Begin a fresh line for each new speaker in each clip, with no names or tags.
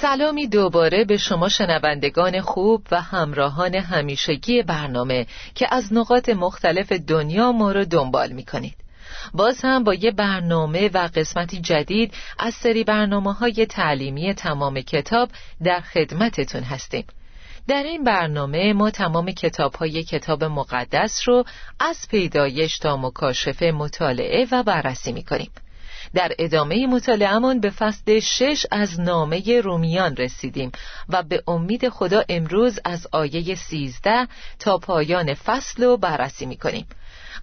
سلامی دوباره به شما شنوندگان خوب و همراهان همیشگی برنامه که از نقاط مختلف دنیا ما رو دنبال می کنید. باز هم با یه برنامه و قسمتی جدید از سری برنامه های تعلیمی تمام کتاب در خدمتتون هستیم در این برنامه ما تمام کتاب های کتاب مقدس رو از پیدایش تا مکاشفه مطالعه و بررسی می کنیم. در ادامه مطالعهمان به فصل شش از نامه رومیان رسیدیم و به امید خدا امروز از آیه سیزده تا پایان فصل رو بررسی می کنیم.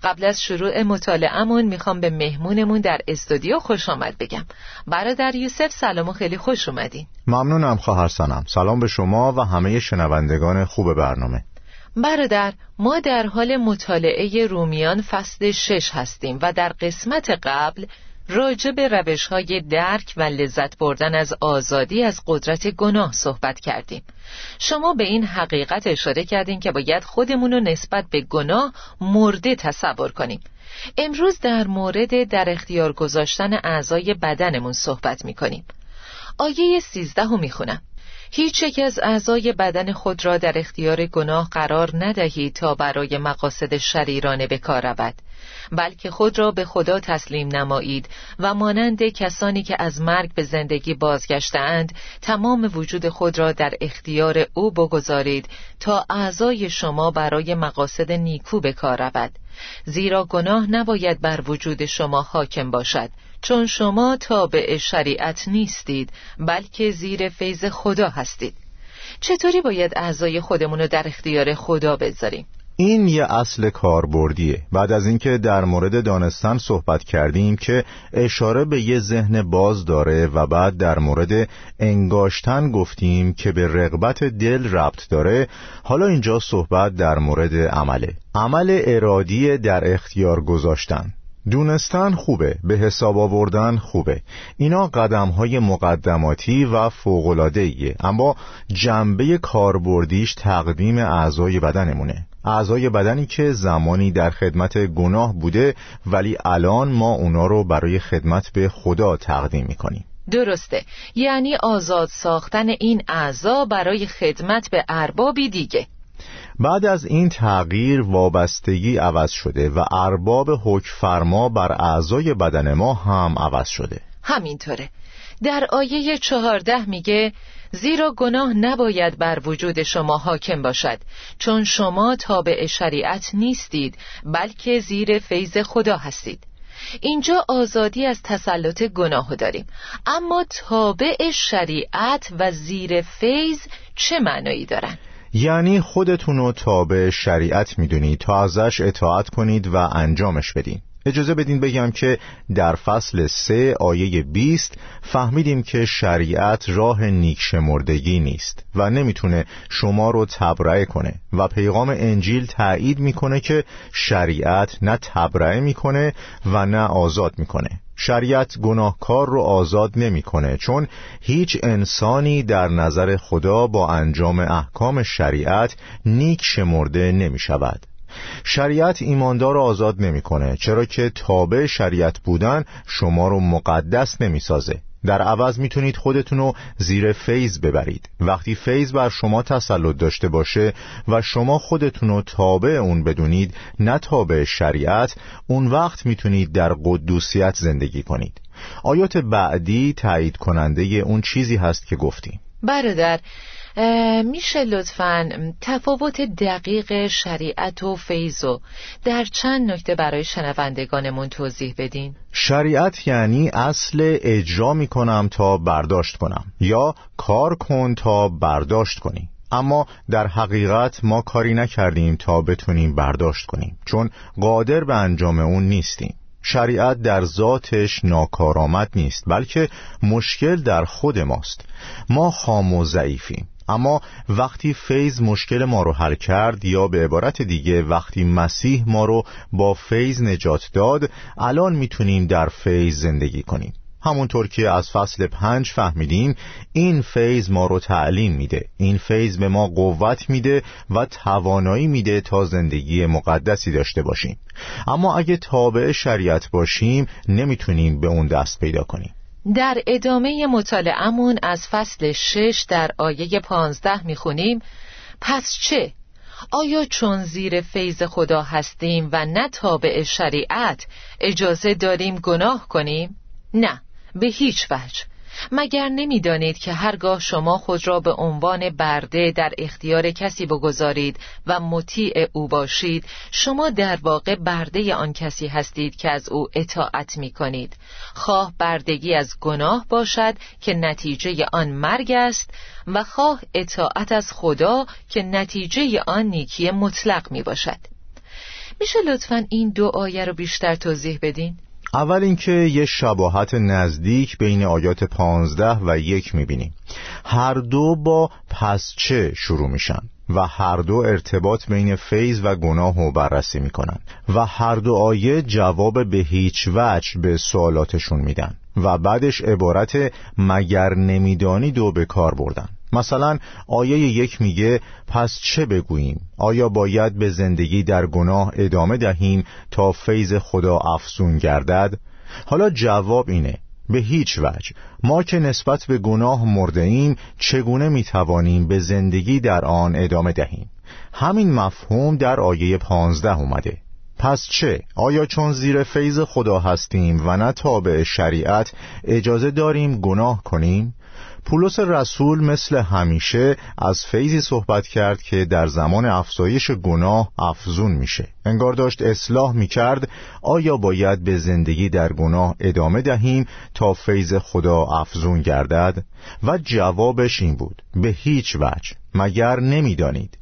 قبل از شروع مطالعهمون می‌خوام به مهمونمون در استودیو خوش آمد بگم. برادر یوسف سلام و خیلی خوش اومدین.
ممنونم خواهر سنم. سلام به شما و همه شنوندگان خوب برنامه.
برادر ما در حال مطالعه رومیان فصل شش هستیم و در قسمت قبل راجع به روش های درک و لذت بردن از آزادی از قدرت گناه صحبت کردیم. شما به این حقیقت اشاره کردیم که باید خودمون رو نسبت به گناه مرده تصور کنیم. امروز در مورد در اختیار گذاشتن اعضای بدنمون صحبت می کنیم آیه سیزده رو می خونم. هیچ یک از اعضای بدن خود را در اختیار گناه قرار ندهید تا برای مقاصد شریرانه به کار رود. بلکه خود را به خدا تسلیم نمایید و مانند کسانی که از مرگ به زندگی بازگشتند تمام وجود خود را در اختیار او بگذارید تا اعضای شما برای مقاصد نیکو به کار رود. زیرا گناه نباید بر وجود شما حاکم باشد چون شما تابع شریعت نیستید بلکه زیر فیض خدا هستید. چطوری باید اعضای خودمون رو در اختیار خدا بذاریم؟
این یه اصل کاربردیه. بعد از اینکه در مورد دانستن صحبت کردیم که اشاره به یه ذهن باز داره و بعد در مورد انگاشتن گفتیم که به رغبت دل ربط داره. حالا اینجا صحبت در مورد عمله. عمل ارادی در اختیار گذاشتن. دونستن خوبه به حساب آوردن خوبه. اینا قدم های مقدماتی و فوقلاده اما جنبه کاربردیش تقدیم اعضای بدنمونه. اعضای بدنی که زمانی در خدمت گناه بوده ولی الان ما اونا رو برای خدمت به خدا تقدیم می‌کنیم.
درسته. یعنی آزاد ساختن این اعضا برای خدمت به اربابی دیگه.
بعد از این تغییر وابستگی عوض شده و ارباب حکم فرما بر اعضای بدن ما هم عوض شده.
همینطوره. در آیه چهارده میگه زیرا گناه نباید بر وجود شما حاکم باشد چون شما تابع شریعت نیستید بلکه زیر فیض خدا هستید. اینجا آزادی از تسلط گناه داریم. اما تابع شریعت و زیر فیض چه معنایی دارن؟
یعنی خودتون رو تابع شریعت می‌دونید تا ازش اطاعت کنید و انجامش بدین. اجازه بدین بگم که در فصل سه آیه 20 فهمیدیم که شریعت راه نیکشمردگی نیست و نمی‌تونه شما رو تبرئه کنه و پیغام انجیل تایید می‌کنه که شریعت نه تبرئه می‌کنه و نه آزاد می‌کنه. شریعت گناهکار رو آزاد نمی‌کنه چون هیچ انسانی در نظر خدا با انجام احکام شریعت نیک شمرده نمی شود شریعت ایماندار رو آزاد نمی‌کنه چرا که تابع شریعت بودن شما رو مقدس نمی‌سازه. در عوض می‌تونید خودتون رو زیر فیض ببرید. وقتی فیض بر شما تسلط داشته باشه و شما خودتون رو تابع اون بدونید نه تابع شریعت اون وقت می‌تونید در قدوسیت زندگی کنید. آیات بعدی تایید کننده اون چیزی هست که گفتیم.
برادر میشه لطفا تفاوت دقیق شریعت و فیضو در چند نکته برای شنوندگانمون توضیح بدین؟
شریعت یعنی اصل اجرا می‌کنم تا برداشت کنم یا کار کن تا برداشت کنی. اما در حقیقت ما کاری نکردیم تا بتونیم برداشت کنیم چون قادر به انجام اون نیستیم. شریعت در ذاتش ناکارآمد نیست بلکه مشکل در خود ماست. ما خام و ضعیفیم. اما وقتی فیض مشکل ما رو حل کرد یا به عبارت دیگه وقتی مسیح ما رو با فیض نجات داد الان می‌تونیم در فیض زندگی کنیم همونطور که از فصل پنج فهمیدیم این فیض ما رو تعلیم میده. این فیض به ما قوت میده و توانایی میده تا زندگی مقدسی داشته باشیم. اما اگه تابع شریعت باشیم نمی‌تونیم به اون دست پیدا کنیم.
در ادامه مطالعهمون از فصل شش در آیه پانزده می‌خونیم پس چه؟ آیا چون زیر فیض خدا هستیم و نه تابع شریعت اجازه داریم گناه کنیم؟ نه به هیچ وجه مگر نمی‌دانید که هرگاه شما خود را به عنوان برده در اختیار کسی بگذارید و مطیع او باشید شما در واقع برده آن کسی هستید که از او اطاعت می کنید خواه بردگی از گناه باشد که نتیجه آن مرگ است و خواه اطاعت از خدا که نتیجه آن نیکی مطلق می باشد میشه لطفا این دو آیه رو بیشتر توضیح بدین؟
اول اینکه یه شباهت نزدیک بین آیات پانزده و یک می‌بینیم. هر دو با پس چه شروع میشن و هر دو ارتباط بین فیض و گناه رو بررسی می‌کنن و هر دو آیه جواب به هیچ وجه به سوالاتشون میدن و بعدش عبارت مگر نمیدانی دو به کار بردن. مثلا آیه یک میگه پس چه بگوییم؟ آیا باید به زندگی در گناه ادامه دهیم تا فیض خدا افزون گردد؟ حالا جواب اینه به هیچ وجه. ما که نسبت به گناه مرده ایم چگونه می‌توانیم به زندگی در آن ادامه دهیم؟ همین مفهوم در آیه پانزده اومده. پس چه؟ آیا چون زیر فیض خدا هستیم و نه تابع شریعت اجازه داریم گناه کنیم؟ پولس رسول مثل همیشه از فیضی صحبت کرد که در زمان افزایش گناه افزون میشه. انگار داشت اصلاح می‌کرد آیا باید به زندگی در گناه ادامه دهیم تا فیض خدا افزون گردد؟ و جوابش این بود به هیچ وجه مگر نمی‌دانید.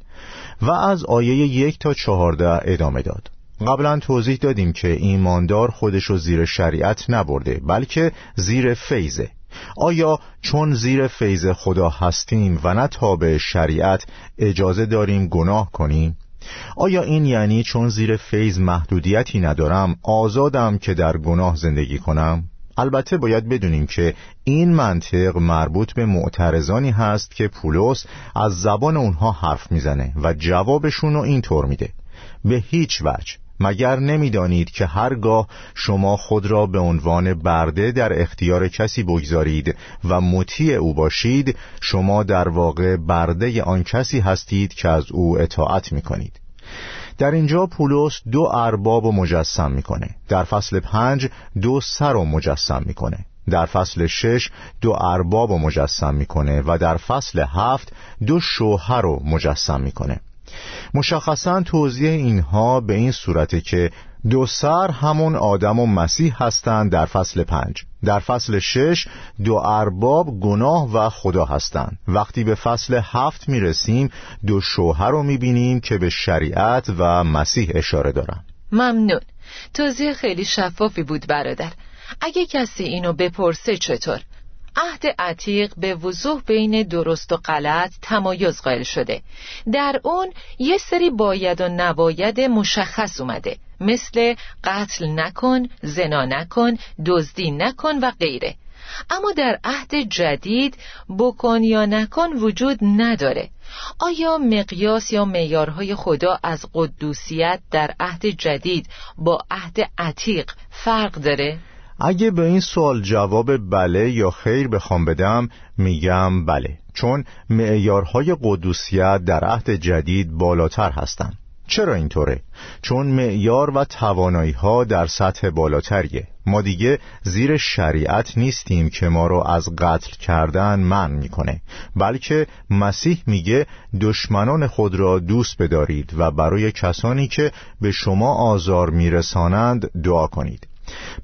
و از آیه یک تا چهارده ادامه داد. قبلا توضیح دادیم که ایماندار خودش رو زیر شریعت نبرده بلکه زیر فیضه. آیا چون زیر فیض خدا هستیم و نه تابع شریعت اجازه داریم گناه کنیم؟ آیا این یعنی چون زیر فیض محدودیتی ندارم آزادم که در گناه زندگی کنم؟ البته باید بدونیم که این منطق مربوط به معترضانی هست که پولس از زبان اونها حرف می‌زنه و جوابشون رو اینطور میده به هیچ وجه مگر نمی‌دانید که هرگاه شما خود را به عنوان برده در اختیار کسی بگذارید و مطیع او باشید شما در واقع برده آن کسی هستید که از او اطاعت می کنید در اینجا پولس دو ارباب مجسم می‌کنه. در فصل پنج دو سر رو مجسم می‌کنه. در فصل شش دو ارباب رو مجسم می‌کنه و در فصل هفت دو شوهر رو مجسم می‌کنه. مشخصا توضیح اینها به این صورته که دو سر همون آدم و مسیح هستند در فصل پنج. در فصل شش دو ارباب گناه و خدا هستند. وقتی به فصل هفت می‌رسیم دو شوهر رو می‌بینیم که به شریعت و مسیح اشاره دارن.
ممنون. توضیح خیلی شفافی بود برادر. اگه کسی اینو بپرسه چطور؟ عهد عتیق به وضوح بین درست و غلط تمایز قائل شده. در اون یه سری باید و نباید مشخص اومده. مثل قتل نکن، زنا نکن، دزدی نکن و غیره. اما در عهد جدید بکن یا نکن وجود نداره. آیا مقیاس یا میارهای خدا از قدوسیت در عهد جدید با عهد عتیق فرق داره؟
اگه به این سوال جواب بله یا خیر بخوام بدم میگم بله چون معیارهای قدوسیت در عهد جدید بالاتر هستند. چرا اینطوره؟ چون معیار و توانایی ها در سطح بالاتریه. ما دیگه زیر شریعت نیستیم که ما رو از قتل کردن من می‌کنه بلکه مسیح میگه دشمنان خود را دوست بدارید و برای کسانی که به شما آزار میرسانند دعا کنید.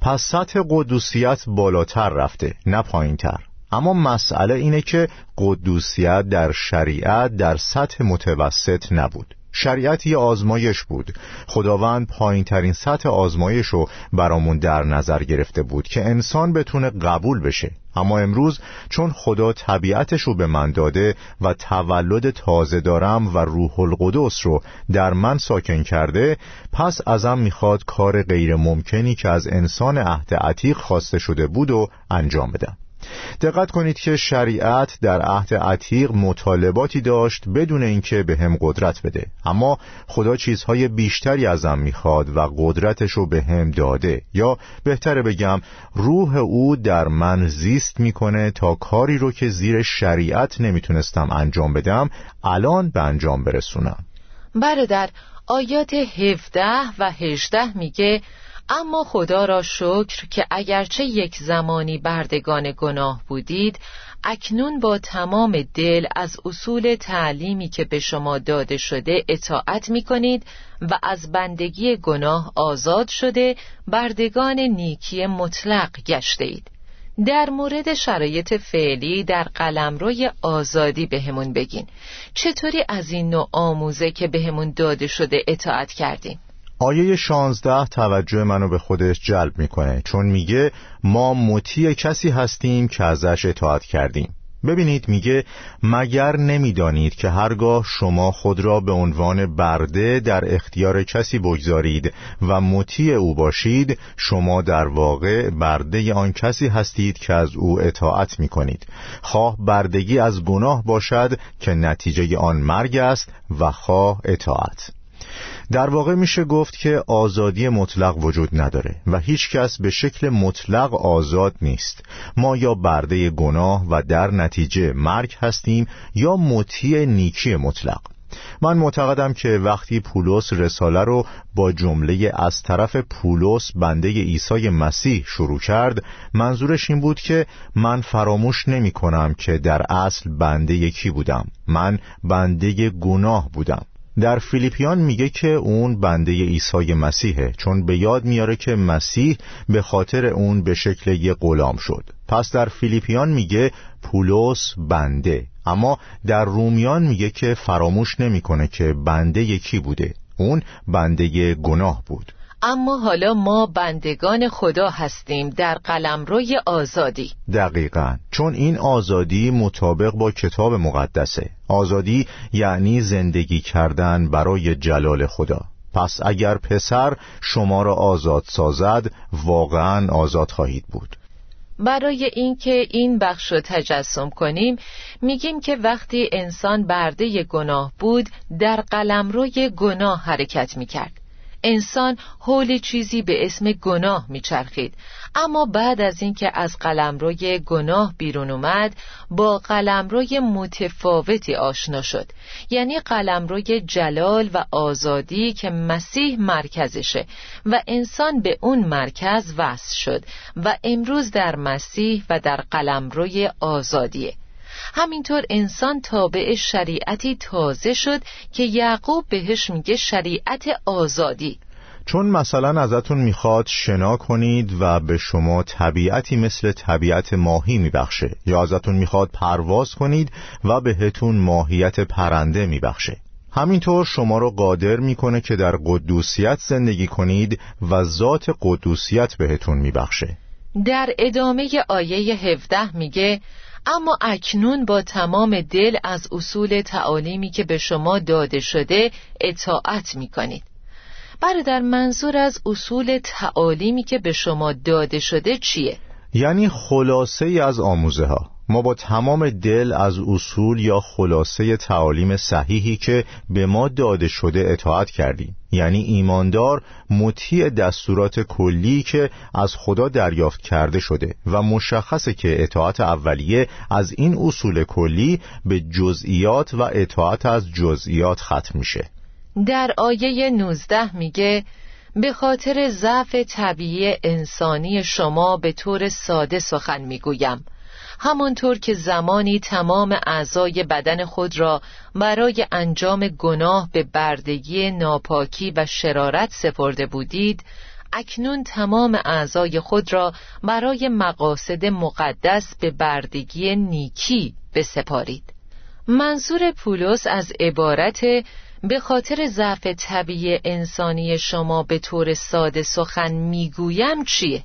پس سطح قدوسیت بالاتر رفته نه پایینتر. اما مسئله اینه که قدوسیت در شریعت در سطح متوسط نبود. شریعت یه آزمایش بود. خداوند پایین ترین سطح آزمایش رو برامون در نظر گرفته بود که انسان بتونه قبول بشه. اما امروز چون خدا طبیعتش رو به من داده و تولد تازه دارم و روح القدس رو در من ساکن کرده پس ازم می‌خواد کار غیر ممکنی که از انسان عهد عتیق خواسته شده بود و انجام بدم. دقت کنید که شریعت در عهد عتیق مطالباتی داشت بدون اینکه به هم قدرت بده. اما خدا چیزهای بیشتری ازم می‌خواد و قدرتش رو به هم داده. یا بهتره بگم روح او در من زیست می‌کنه تا کاری رو که زیر شریعت نمی‌تونستم انجام بدم الان به انجام برسونم.
برادر آیات 17 و 18 میگه اما خدا را شکر که اگرچه یک زمانی بردگان گناه بودید اکنون با تمام دل از اصول تعلیمی که به شما داده شده اطاعت می کنید و از بندگی گناه آزاد شده بردگان نیکی مطلق گشته اید. در مورد شرایط فعلی در قلمروی آزادی بهمون بگین. چطوری از این نوع آموزه که بهمون داده شده اطاعت کردیم
آیه 16 توجه منو به خودش جلب می‌کنه چون میگه ما مطیع کسی هستیم که ازش اطاعت کردیم. ببینید میگه مگر نمی‌دانید که هرگاه شما خود را به عنوان برده در اختیار کسی بگذارید و مطیع او باشید شما در واقع برده آن کسی هستید که از او اطاعت می‌کنید. خواه بردگی از گناه باشد که نتیجه آن مرگ است و خواه اطاعت. در واقع میشه گفت که آزادی مطلق وجود نداره و هیچ کس به شکل مطلق آزاد نیست. ما یا برده گناه و در نتیجه مرگ هستیم یا مطیع نیکی مطلق. من معتقدم که وقتی پولس رساله رو با جمله از طرف پولس بنده عیسی مسیح شروع کرد منظورش این بود که من فراموش نمی کنم که در اصل بنده یکی بودم. من بنده گناه بودم. در فیلیپیان میگه که اون بنده عیسی مسیحه چون به یاد میاره که مسیح به خاطر اون به شکل یه غلام شد. پس در فیلیپیان میگه پولس بنده. اما در رومیان میگه که فراموش نمی‌کنه که بنده یکی بوده. اون بنده گناه بود.
اما حالا ما بندگان خدا هستیم در قلمروی آزادی.
دقیقا. چون این آزادی مطابق با کتاب مقدسه. آزادی یعنی زندگی کردن برای جلال خدا. پس اگر پسر شما را آزاد سازد واقعا آزاد خواهید بود.
برای اینکه این بخش رو تجسم کنیم میگیم که وقتی انسان برده گناه بود در قلمروی گناه حرکت می‌کرد. انسان حول چیزی به اسم گناه میچرخید. اما بعد از اینکه از قلمروی گناه بیرون اومد با قلمروی متفاوتی آشنا شد. یعنی قلمروی جلال و آزادی که مسیح مرکزشه و انسان به اون مرکز وصل شد و امروز در مسیح و در قلمروی آزادیه. همینطور انسان تابع شریعتی تازه شد که یعقوب بهش میگه شریعت آزادی.
چون مثلا ازتون می‌خواد شنا کنید و به شما طبیعتی مثل طبیعت ماهی میبخشه یا ازتون می‌خواد پرواز کنید و بهتون ماهیت پرنده میبخشه. همینطور شما رو قادر می‌کنه که در قدوسیت زندگی کنید و ذات قدوسیت بهتون میبخشه.
در ادامه آیه 17 میگه اما اکنون با تمام دل از اصول تعالیمی که به شما داده شده اطاعت می کنید برادر منظور از اصول تعالیمی که به شما داده شده چیه؟
یعنی خلاصه ای از آموزه ها ما با تمام دل از اصول یا خلاصه تعالیم صحیحی که به ما داده شده اطاعت کردیم. یعنی ایماندار مطیع دستورات کلی که از خدا دریافت کرده شده و مشخصه که اطاعت اولیه از این اصول کلی به جزئیات و اطاعت از جزئیات ختم میشه.
در آیه 19 میگه به خاطر ضعف طبیعی انسانی شما به طور ساده سخن می‌گویم. همانطور که زمانی تمام اعضای بدن خود را برای انجام گناه به بردگی ناپاکی و شرارت سپرده بودید اکنون تمام اعضای خود را برای مقاصد مقدس به بردگی نیکی بسپارید منظور پولس از عبارت به خاطر ضعف طبیعی انسانی شما به طور ساده سخن می‌گویم چیه؟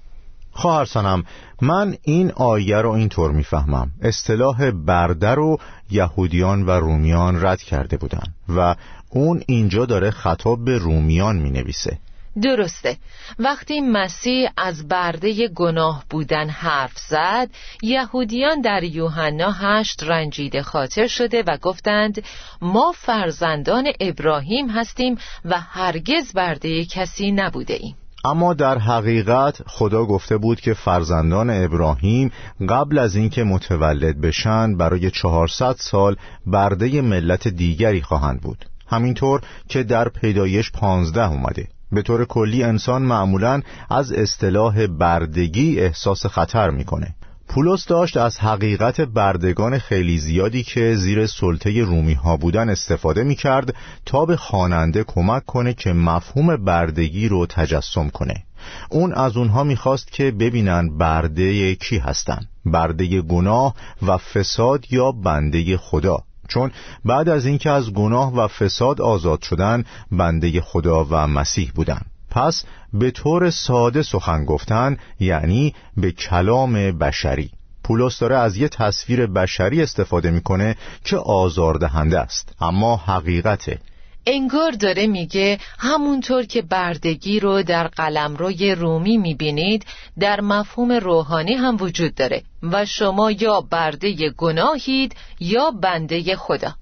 خواهر من این آیه رو اینطور می‌فهمم. اصطلاح برده رو یهودیان و رومیان رد کرده بودن و اون اینجا داره خطاب به رومیان می نویسه
درسته. وقتی مسیح از برده گناه بودن حرف زد یهودیان در یوحنا هشت رنجیده خاطر شده و گفتند ما فرزندان ابراهیم هستیم و هرگز برده کسی نبوده ایم.
اما در حقیقت خدا گفته بود که فرزندان ابراهیم قبل از اینکه متولد بشن برای چهارصد سال برده ملت دیگری خواهند بود. همینطور که در پیدایش پانزده اومده. به طور کلی انسان معمولا از اصطلاح بردگی احساس خطر می‌کنه. پولس داشت از حقیقت بردگان خیلی زیادی که زیر سلطه رومی ها بودن استفاده می کرد تا به خواننده کمک کنه که مفهوم بردگی رو تجسم کنه اون از اونها می‌خواست که ببینن برده کی هستن برده گناه و فساد یا بنده خدا چون بعد از اینکه از گناه و فساد آزاد شدن بنده خدا و مسیح بودند. پس به طور ساده سخن گفتن یعنی به کلام بشری. پولس داره از یه تصویر بشری استفاده می‌کنه که آزاردهنده است اما حقیقته.
انگار داره میگه همونطور که بردگی رو در قلمروی رومی می‌بینید در مفهوم روحانی هم وجود داره و شما یا برده گناهید یا بنده خدا.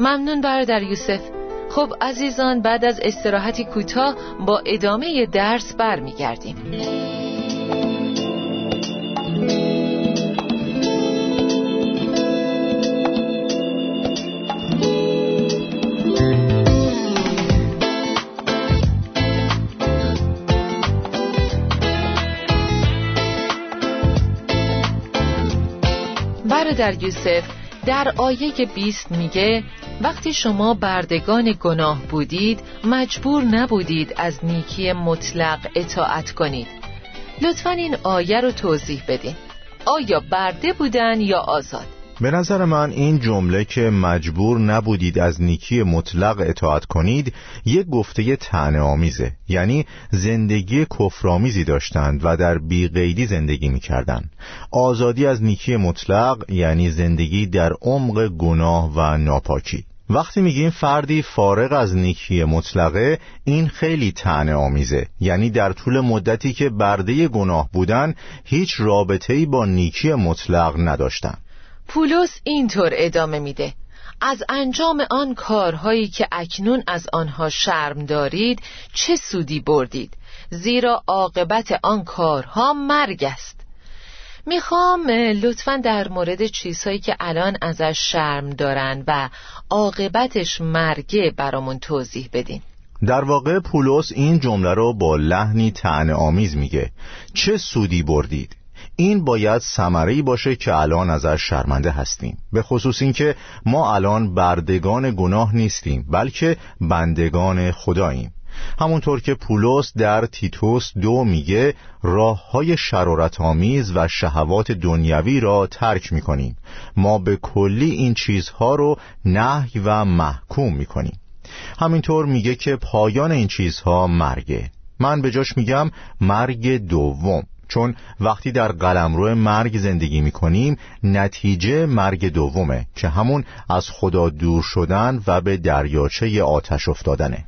ممنون برادر یوسف. خب عزیزان بعد از استراحتی کوتاه با ادامه درس برمیگردیم. برادر یوسف در آیه 20 میگه وقتی شما بردگان گناه بودید مجبور نبودید از نیکی مطلق اطاعت کنید. لطفا این آیه رو توضیح بدین. آیا برده بودن یا آزاد؟
به نظر من این جمله که مجبور نبودید از نیکی مطلق اطاعت کنید یک گفته تنه آمیزه یعنی زندگی کفرآمیزی داشتند و در بیقیدی زندگی می‌کردند. آزادی از نیکی مطلق یعنی زندگی در عمق گناه و ناپاکی. وقتی میگیم فردی فارغ از نیکی مطلقه این خیلی تنه آمیزه یعنی در طول مدتی که برده گناه بودن هیچ رابطه‌ای با نیکی مطلق نداشتن.
پولس اینطور ادامه میده. از انجام آن کارهایی که اکنون از آنها شرم دارید چه سودی بردید؟ زیرا عاقبت آن کارها مرگ است. می‌خوام لطفا در مورد چیزهایی که الان ازش شرم دارن و عاقبتش مرگه برامون توضیح بدین.
در واقع پولس این جمله رو با لحنی تن آمیز میگه. چه سودی بردید؟ این باید ثمره باشه که الان ازش شرمنده هستیم. به خصوص اینکه ما الان بردگان گناه نیستیم بلکه بندگان خداییم. همونطور که پولس در تیتوس دو میگه راه های شرارت آمیز و شهوات دنیوی را ترک می‌کنیم. ما به کلی این چیزها رو نهی و محکوم می‌کنیم. همینطور میگه که پایان این چیزها مرگه. من به جاش میگم مرگ دوم. چون وقتی در قلمرو مرگ زندگی می کنیم نتیجه مرگ دومه که همون از خدا دور شدن و به دریاچه آتش افتادنه.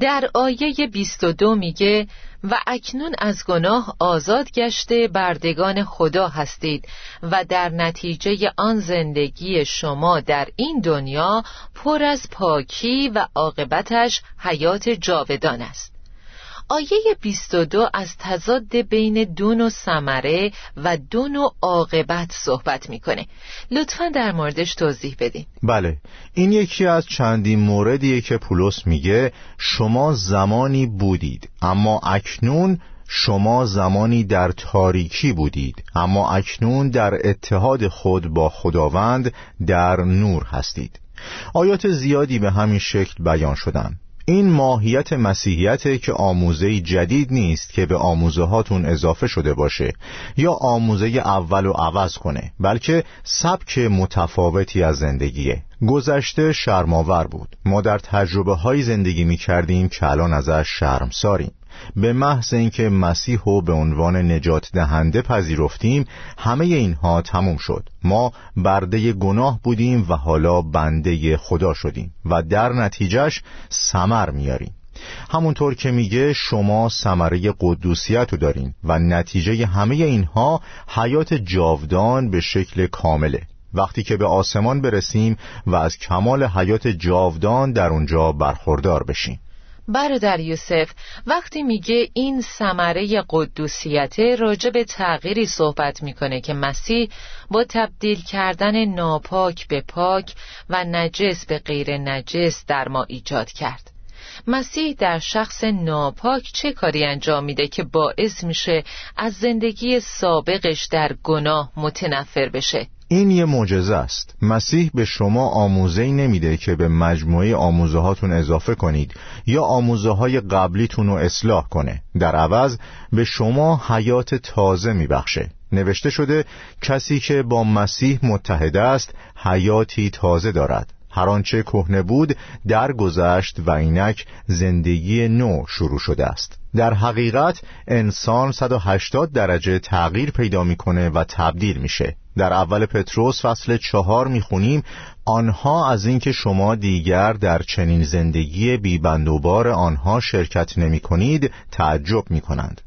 در آیه 22 میگه و اکنون از گناه آزاد گشته بردگان خدا هستید و در نتیجه آن زندگی شما در این دنیا پر از پاکی و عاقبتش حیات جاودان است. آیه 22 از تضاد بین دون و سمره و دون و عاقبت صحبت می‌کنه. لطفا در موردش توضیح بدین.
بله این یکی از چندین موردیه که پولس میگه شما زمانی بودید اما اکنون شما زمانی در تاریکی بودید اما اکنون در اتحاد خود با خداوند در نور هستید. آیات زیادی به همین شکل بیان شدن. این ماهیت مسیحیت که آموزه جدید نیست که به آموزه هاتون اضافه شده باشه یا آموزه اول و عوض کنه بلکه سبک متفاوتی از زندگیه. گذشته شرماور بود. ما در تجربه های زندگی می کردیم که الان ازش شرم ساریم به محض اینکه مسیح رو به عنوان نجات دهنده پذیرفتیم همه اینها تموم شد. ما برده گناه بودیم و حالا بنده خدا شدیم و در نتیجهش سمر میاریم. همونطور که میگه شما سمره قدوسیت رو دارین و نتیجه همه اینها حیات جاودان به شکل کامله. وقتی که به آسمان برسیم و از کمال حیات جاودان در اونجا برخوردار بشیم.
برادر یوسف وقتی میگه این ثمره قدوسیت راجع به تغییری صحبت می‌کنه که مسیح با تبدیل کردن ناپاک به پاک و نجس به غیر نجس در ما ایجاد کرد. مسیح در شخص ناپاک چه کاری انجام میده که باعث میشه از زندگی سابقش در گناه متنفر بشه؟
این یه معجزه است. مسیح به شما آموزه نمیده که به مجموعه آموزه هاتون اضافه کنید یا آموزه های قبلیتون رو اصلاح کنه. در عوض به شما حیات تازه میبخشه. نوشته شده کسی که با مسیح متحد است حیاتی تازه دارد. هر آنچه کهنه بود درگذشت و اینک زندگی نو شروع شده است. در حقیقت انسان 180 درجه تغییر پیدا می‌کنه و تبدیل میشه. در اول پتروس فصل چهار می‌خونیم آنها از اینکه شما دیگر در چنین زندگی بیبندوبار آنها شرکت نمی کنید تعجب می کنند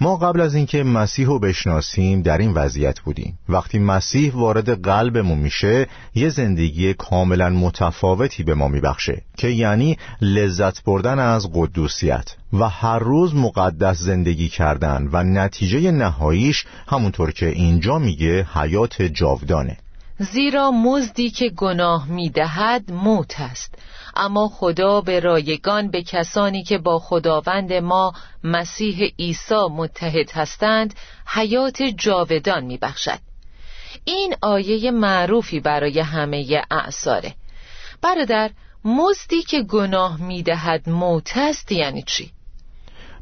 ما قبل از اینکه مسیح رو بشناسیم در این وضعیت بودیم. وقتی مسیح وارد قلبمون میشه یه زندگی کاملا متفاوتی به ما میبخشه که یعنی لذت بردن از قدوسیت. و هر روز مقدس زندگی کردن و نتیجه نهاییش همونطور که اینجا میگه حیات جاودانه.
زیرا مزدی که گناه می‌دهد موت است. اما خدا به رایگان به کسانی که با خداوند ما مسیح عیسی متحد هستند حیات جاودان میبخشد. این آیه معروفی برای همه اعثاره. برادر مزدی که گناه می‌دهد موت است یعنی چی؟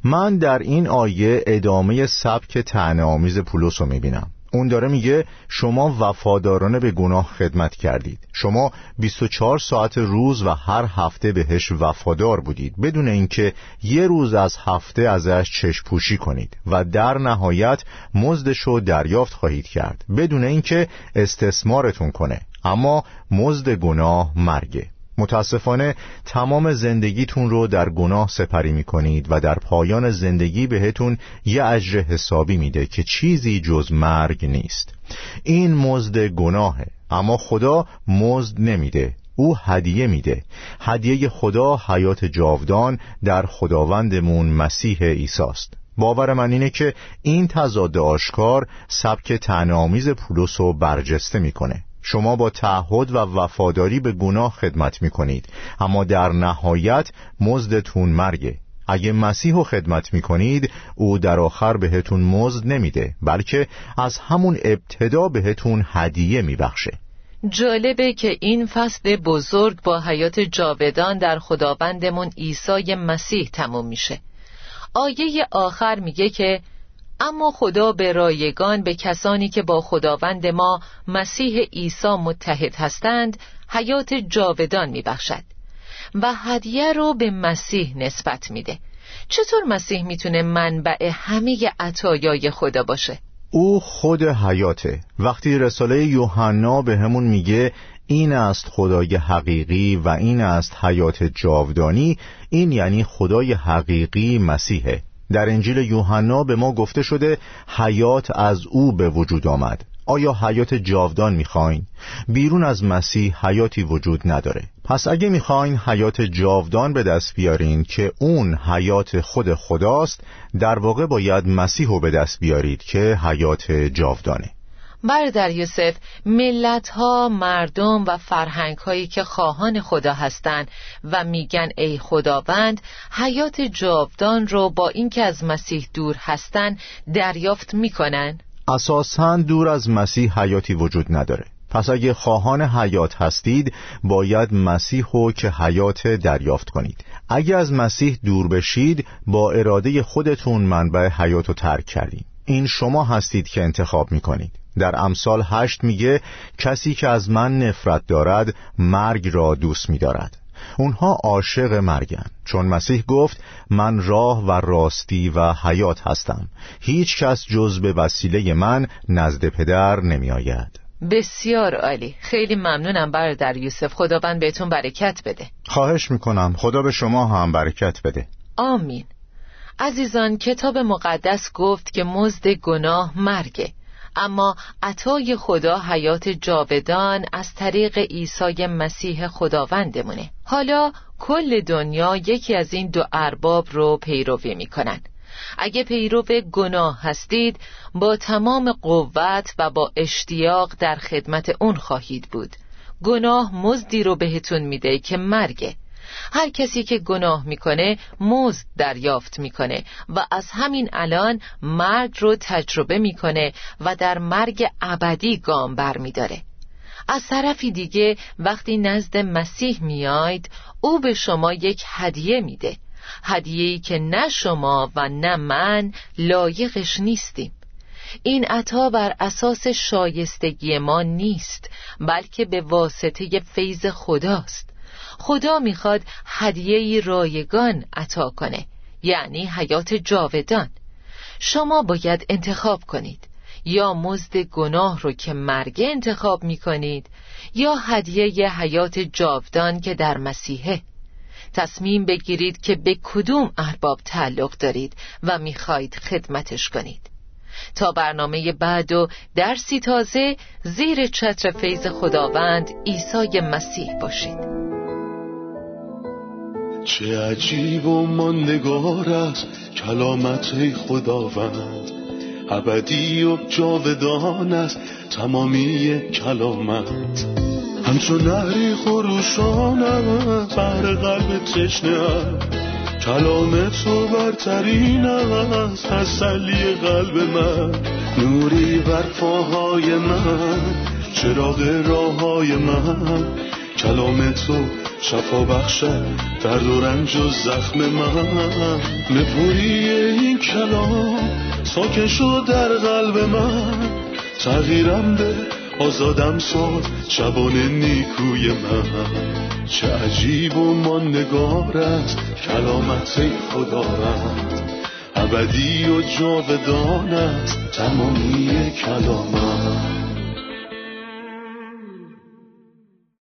من در این آیه ادامه سبک تعنه آمیز پولس رو می‌بینم. اون داره میگه شما وفادارانه به گناه خدمت کردید. شما 24 ساعت روز و هر هفته بهش وفادار بودید. بدون اینکه یه روز از هفته ازش چشم پوشی کنید و در نهایت مزدش رو دریافت خواهید کرد. بدون اینکه استثمارتون کنه. اما مزد گناه مرگه. متاسفانه تمام زندگیتون رو در گناه سپری می کنید و در پایان زندگی بهتون یه اجر حسابی میده که چیزی جز مرگ نیست. این مزد گناهه اما خدا مزد نمیده او هدیه میده. هدیه خدا حیات جاودان در خداوندمون مسیح ایساست باور من اینه که این تضاد آشکار سبک تنامیز پولس رو برجسته می‌کنه. شما با تعهد و وفاداری به گناه خدمت می کنید اما در نهایت مزدتون مرگه. اگه مسیح رو خدمت می کنید او در آخر بهتون مزد نمیده بلکه از همون ابتدا بهتون هدیه می بخشه.
جالبه که این فصل بزرگ با حیات جاودان در خداوندمون عیسی مسیح تموم میشه. آیه آخر میگه که اما خدا به رایگان به کسانی که با خداوند ما مسیح عیسی متحد هستند حیات جاودان میبخشد و هدیه رو به مسیح نسبت میده. چطور مسیح می‌تونه منبع همه عطایای خدا باشه؟
او خود حیاته. وقتی رساله یوحنا به همون میگه این است خدای حقیقی و این است حیات جاودانی این یعنی خدای حقیقی مسیحه. در انجیل یوحنا به ما گفته شده حیات از او به وجود آمد. آیا حیات جاودان می‌خواین؟ بیرون از مسیح حیاتی وجود نداره. پس اگه می‌خواین حیات جاودان به دست بیارین که اون حیات خود خداست در واقع باید مسیح رو به دست بیارید که حیات جاودانه.
برادر یوسف ملت ها مردم و فرهنگ هایی که خواهان خدا هستند و میگن ای خداوند حیات جاودان رو با اینکه از مسیح دور هستند دریافت می‌کنن؟
اساساً دور از مسیح حیاتی وجود نداره. پس اگه خواهان حیات هستید باید مسیح رو که حیات دریافت کنید. اگه از مسیح دور بشید با اراده خودتون منبع حیات رو ترک کردید این شما هستید که انتخاب می‌کنید. در امثال هشت میگه کسی که از من نفرت دارد مرگ را دوست میدارد. اونها عاشق مرگن چون مسیح گفت من راه و راستی و حیات هستم. هیچ کس جز به وسیله من نزد پدر نمی آید
بسیار عالی. خیلی ممنونم برادر یوسف. خداوند بهتون برکت بده.
خواهش می‌کنم. خدا به شما هم برکت بده.
آمین. عزیزان کتاب مقدس گفت که مزد گناه مرگه. اما عطای خدا حیات جاودان از طریق عیسی مسیح خداوندمونه. حالا کل دنیا یکی از این دو ارباب رو پیروی می‌کنن. اگه پیرو گناه هستید با تمام قوت و با اشتیاق در خدمت اون خواهید بود. گناه مزدی رو بهتون میده که مرگه. هر کسی که گناه می‌کنه مزد دریافت می‌کنه و از همین الان مرگ رو تجربه می‌کنه و در مرگ ابدی گام بر میداره از طرفی دیگه وقتی نزد مسیح میاید او به شما یک هدیه میده. هدیه‌ای که نه شما و نه من لایقش نیستیم. این عطا بر اساس شایستگی ما نیست بلکه به واسطه فیض خداست. خدا می‌خواد هدیه رایگان عطا کنه یعنی حیات جاودان. شما باید انتخاب کنید. یا مزد گناه رو که مرگ انتخاب می‌کنید یا هدیه حیات جاودان که در مسیحه. تصمیم بگیرید که به کدوم ارباب تعلق دارید و می‌خواهید خدمتش کنید. تا برنامه بعد و درسی تازه زیر چتر فیض خداوند عیسی مسیح باشید.
چه عجیب و ماندگار است کلامت خداوند. ابدی و جاودان است تمامی کلامت. همچون نهری خروشانم بر قلب تشنه کلام تو برترین است تسلی قلب من. نوری بر پاهای من چراغ راه های من. کلام تو شفا بخشد درد و رنج و زخم من. نپوری این کلام ساکن شد در قلب من. تغییرم به آزادم ساد شبان نیکوی من. چه عجیب و ماندگار است کلامت خداوند ابدی و جاودان است تمامی کلامت.